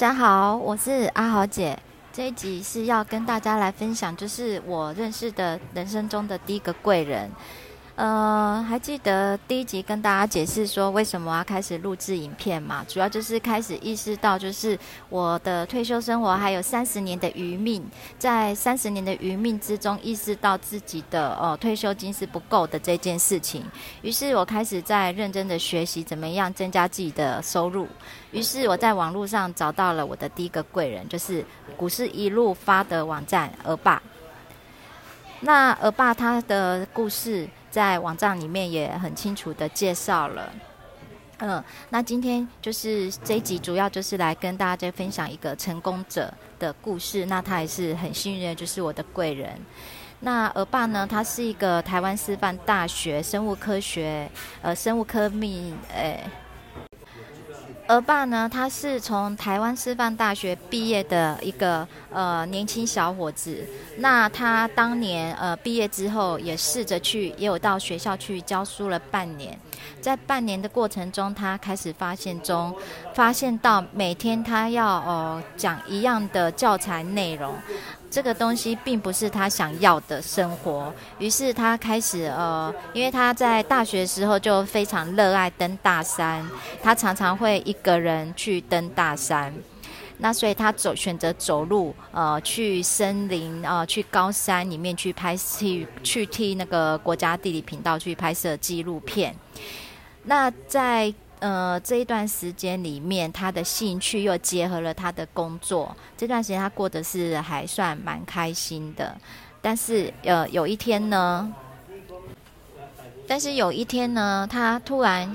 大家好，我是阿豪姐。这一集是要跟大家来分享，就是我认识的人生中的第一个贵人。呃，还记得第一集跟大家解释说为什么要开始录制影片嘛？主要就是开始意识到，就是我的退休生活还有三十年的余命，在三十年的余命之中，意识到自己的呃退休金是不够的这件事情。于是我开始在认真的学习怎么样增加自己的收入。于是我在网络上找到了我的第一个贵人，就是股市一路发的网站鹅爸。那鹅爸他的故事。在网站里面也很清楚的介绍了，嗯，那今天就是这一集主要就是来跟大家分享一个成功者的故事。那他也是很幸运，就是我的贵人。那鹅爸呢，他是一个台湾师范大学生物科学，呃，生物科命，诶。鹅爸呢，他是从台湾师范大学毕业的一个呃年轻小伙子。那他当年呃毕业之后，也试着去，也有到学校去教书了半年。在半年的过程中，他开始发现中，发现到每天他要呃讲一样的教材内容。这个东西并不是他想要的生活，于是他开始呃，因为他在大学时候就非常热爱登大山，他常常会一个人去登大山，那所以他走选择走路呃去森林呃去高山里面去拍去去替那个国家地理频道去拍摄纪录片，那在。呃，这一段时间里面，他的兴趣又结合了他的工作。这段时间他过得是还算蛮开心的。但是，呃，有一天呢，但是有一天呢，他突然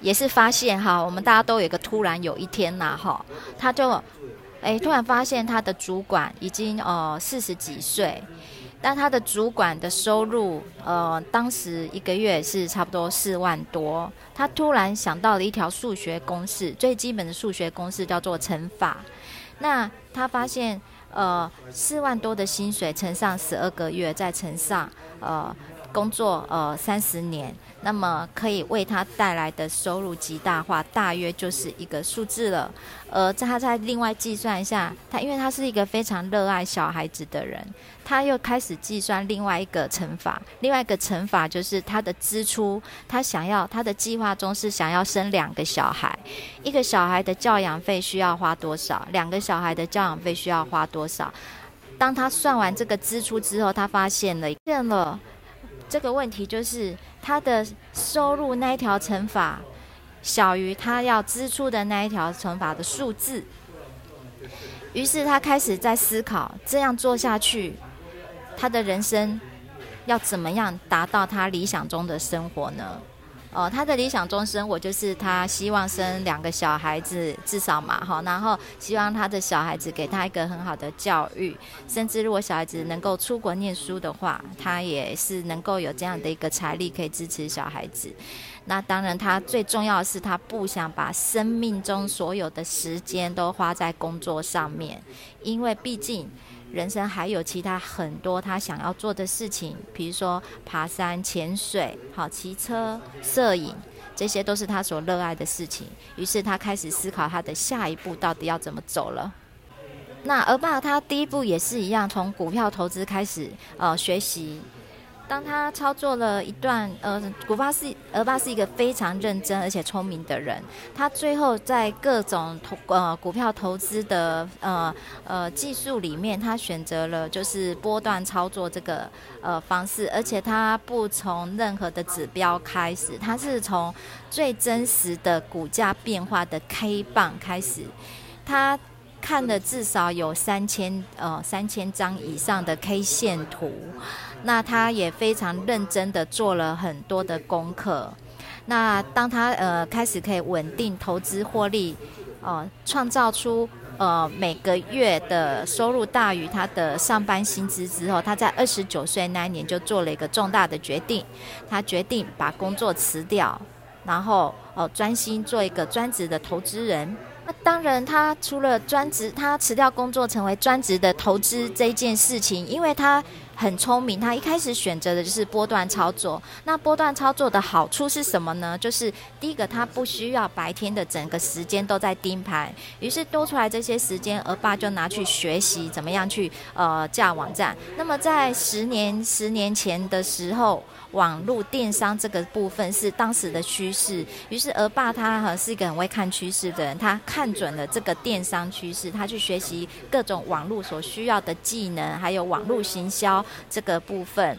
也是发现哈，我们大家都有一个突然有一天呐哈，他就哎突然发现他的主管已经呃四十几岁。但他的主管的收入，呃，当时一个月是差不多四万多。他突然想到了一条数学公式，最基本的数学公式叫做乘法。那他发现，呃，四万多的薪水乘上十二个月，再乘上，呃。工作呃三十年，那么可以为他带来的收入极大化，大约就是一个数字了。呃，他再另外计算一下，他因为他是一个非常热爱小孩子的人，他又开始计算另外一个乘法，另外一个乘法就是他的支出，他想要他的计划中是想要生两个小孩，一个小孩的教养费需要花多少，两个小孩的教养费需要花多少。当他算完这个支出之后，他发现了，变了。这个问题就是他的收入那一条乘法小于他要支出的那一条乘法的数字，于是他开始在思考，这样做下去，他的人生要怎么样达到他理想中的生活呢？哦，他的理想中生活就是他希望生两个小孩子，至少嘛，哈，然后希望他的小孩子给他一个很好的教育，甚至如果小孩子能够出国念书的话，他也是能够有这样的一个财力可以支持小孩子。那当然，他最重要的是他不想把生命中所有的时间都花在工作上面，因为毕竟。人生还有其他很多他想要做的事情，比如说爬山、潜水、好骑车、摄影，这些都是他所热爱的事情。于是他开始思考他的下一步到底要怎么走了。那而爸他第一步也是一样，从股票投资开始，呃，学习。当他操作了一段，呃，股爸是鹅爸是一个非常认真而且聪明的人。他最后在各种投呃股票投资的呃呃技术里面，他选择了就是波段操作这个呃方式，而且他不从任何的指标开始，他是从最真实的股价变化的 K 棒开始。他看了至少有三千呃三千张以上的 K 线图。那他也非常认真的做了很多的功课。那当他呃开始可以稳定投资获利，呃，创造出呃每个月的收入大于他的上班薪资之后，他在二十九岁那一年就做了一个重大的决定，他决定把工作辞掉，然后呃专心做一个专职的投资人。当然，他除了专职，他辞掉工作成为专职的投资这件事情，因为他。很聪明，他一开始选择的就是波段操作。那波段操作的好处是什么呢？就是第一个，他不需要白天的整个时间都在盯盘，于是多出来这些时间，而爸就拿去学习怎么样去呃架网站。那么在十年十年前的时候，网络电商这个部分是当时的趋势，于是而爸他哈是一个很会看趋势的人，他看准了这个电商趋势，他去学习各种网络所需要的技能，还有网络行销这个部分。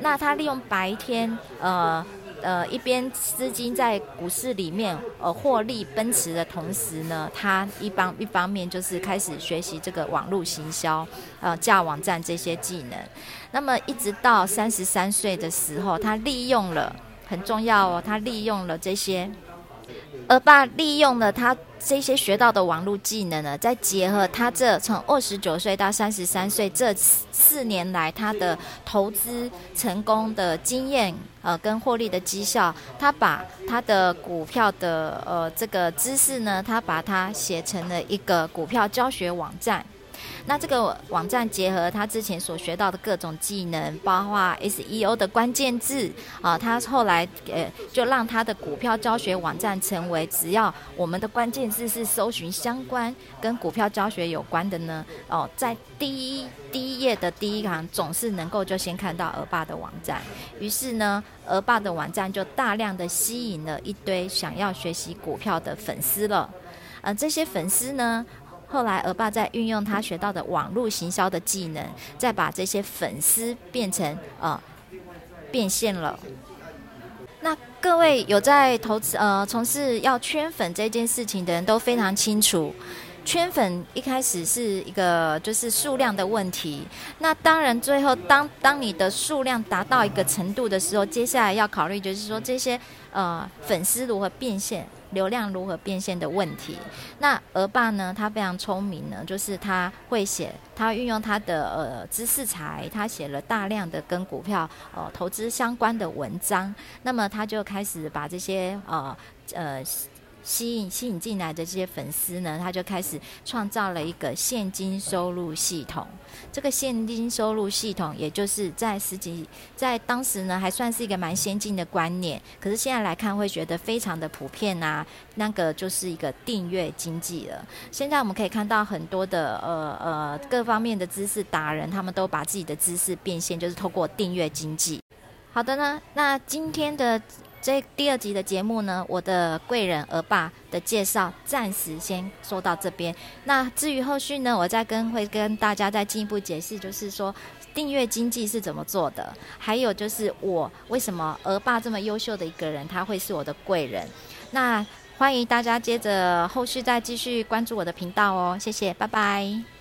那他利用白天呃。呃，一边资金在股市里面呃获利奔驰的同时呢，他一方一方面就是开始学习这个网络行销，呃，架网站这些技能。那么一直到三十三岁的时候，他利用了很重要哦，他利用了这些。而爸利用了他这些学到的网络技能呢，再结合他这从二十九岁到三十三岁这四年来他的投资成功的经验，呃，跟获利的绩效，他把他的股票的呃这个知识呢，他把它写成了一个股票教学网站。那这个网站结合他之前所学到的各种技能，包括 SEO 的关键字啊，他后来呃就让他的股票教学网站成为只要我们的关键字是搜寻相关跟股票教学有关的呢，哦，在第一第一页的第一行总是能够就先看到而爸的网站，于是呢，而爸的网站就大量的吸引了一堆想要学习股票的粉丝了，呃，这些粉丝呢。后来，而爸在运用他学到的网络行销的技能，再把这些粉丝变成呃变现了。那各位有在投资呃从事要圈粉这件事情的人都非常清楚，圈粉一开始是一个就是数量的问题。那当然，最后当当你的数量达到一个程度的时候，接下来要考虑就是说这些呃粉丝如何变现。流量如何变现的问题？那鹅爸呢？他非常聪明呢，就是他会写，他运用他的呃知识财，他写了大量的跟股票呃投资相关的文章。那么他就开始把这些呃呃。吸引吸引进来的这些粉丝呢，他就开始创造了一个现金收入系统。这个现金收入系统，也就是在十几在当时呢，还算是一个蛮先进的观念。可是现在来看，会觉得非常的普遍啊。那个就是一个订阅经济了。现在我们可以看到很多的呃呃各方面的知识达人，他们都把自己的知识变现，就是透过订阅经济。好的呢，那今天的。这第二集的节目呢，我的贵人而爸的介绍暂时先说到这边。那至于后续呢，我再跟会跟大家再进一步解释，就是说订阅经济是怎么做的，还有就是我为什么而爸这么优秀的一个人，他会是我的贵人。那欢迎大家接着后续再继续关注我的频道哦，谢谢，拜拜。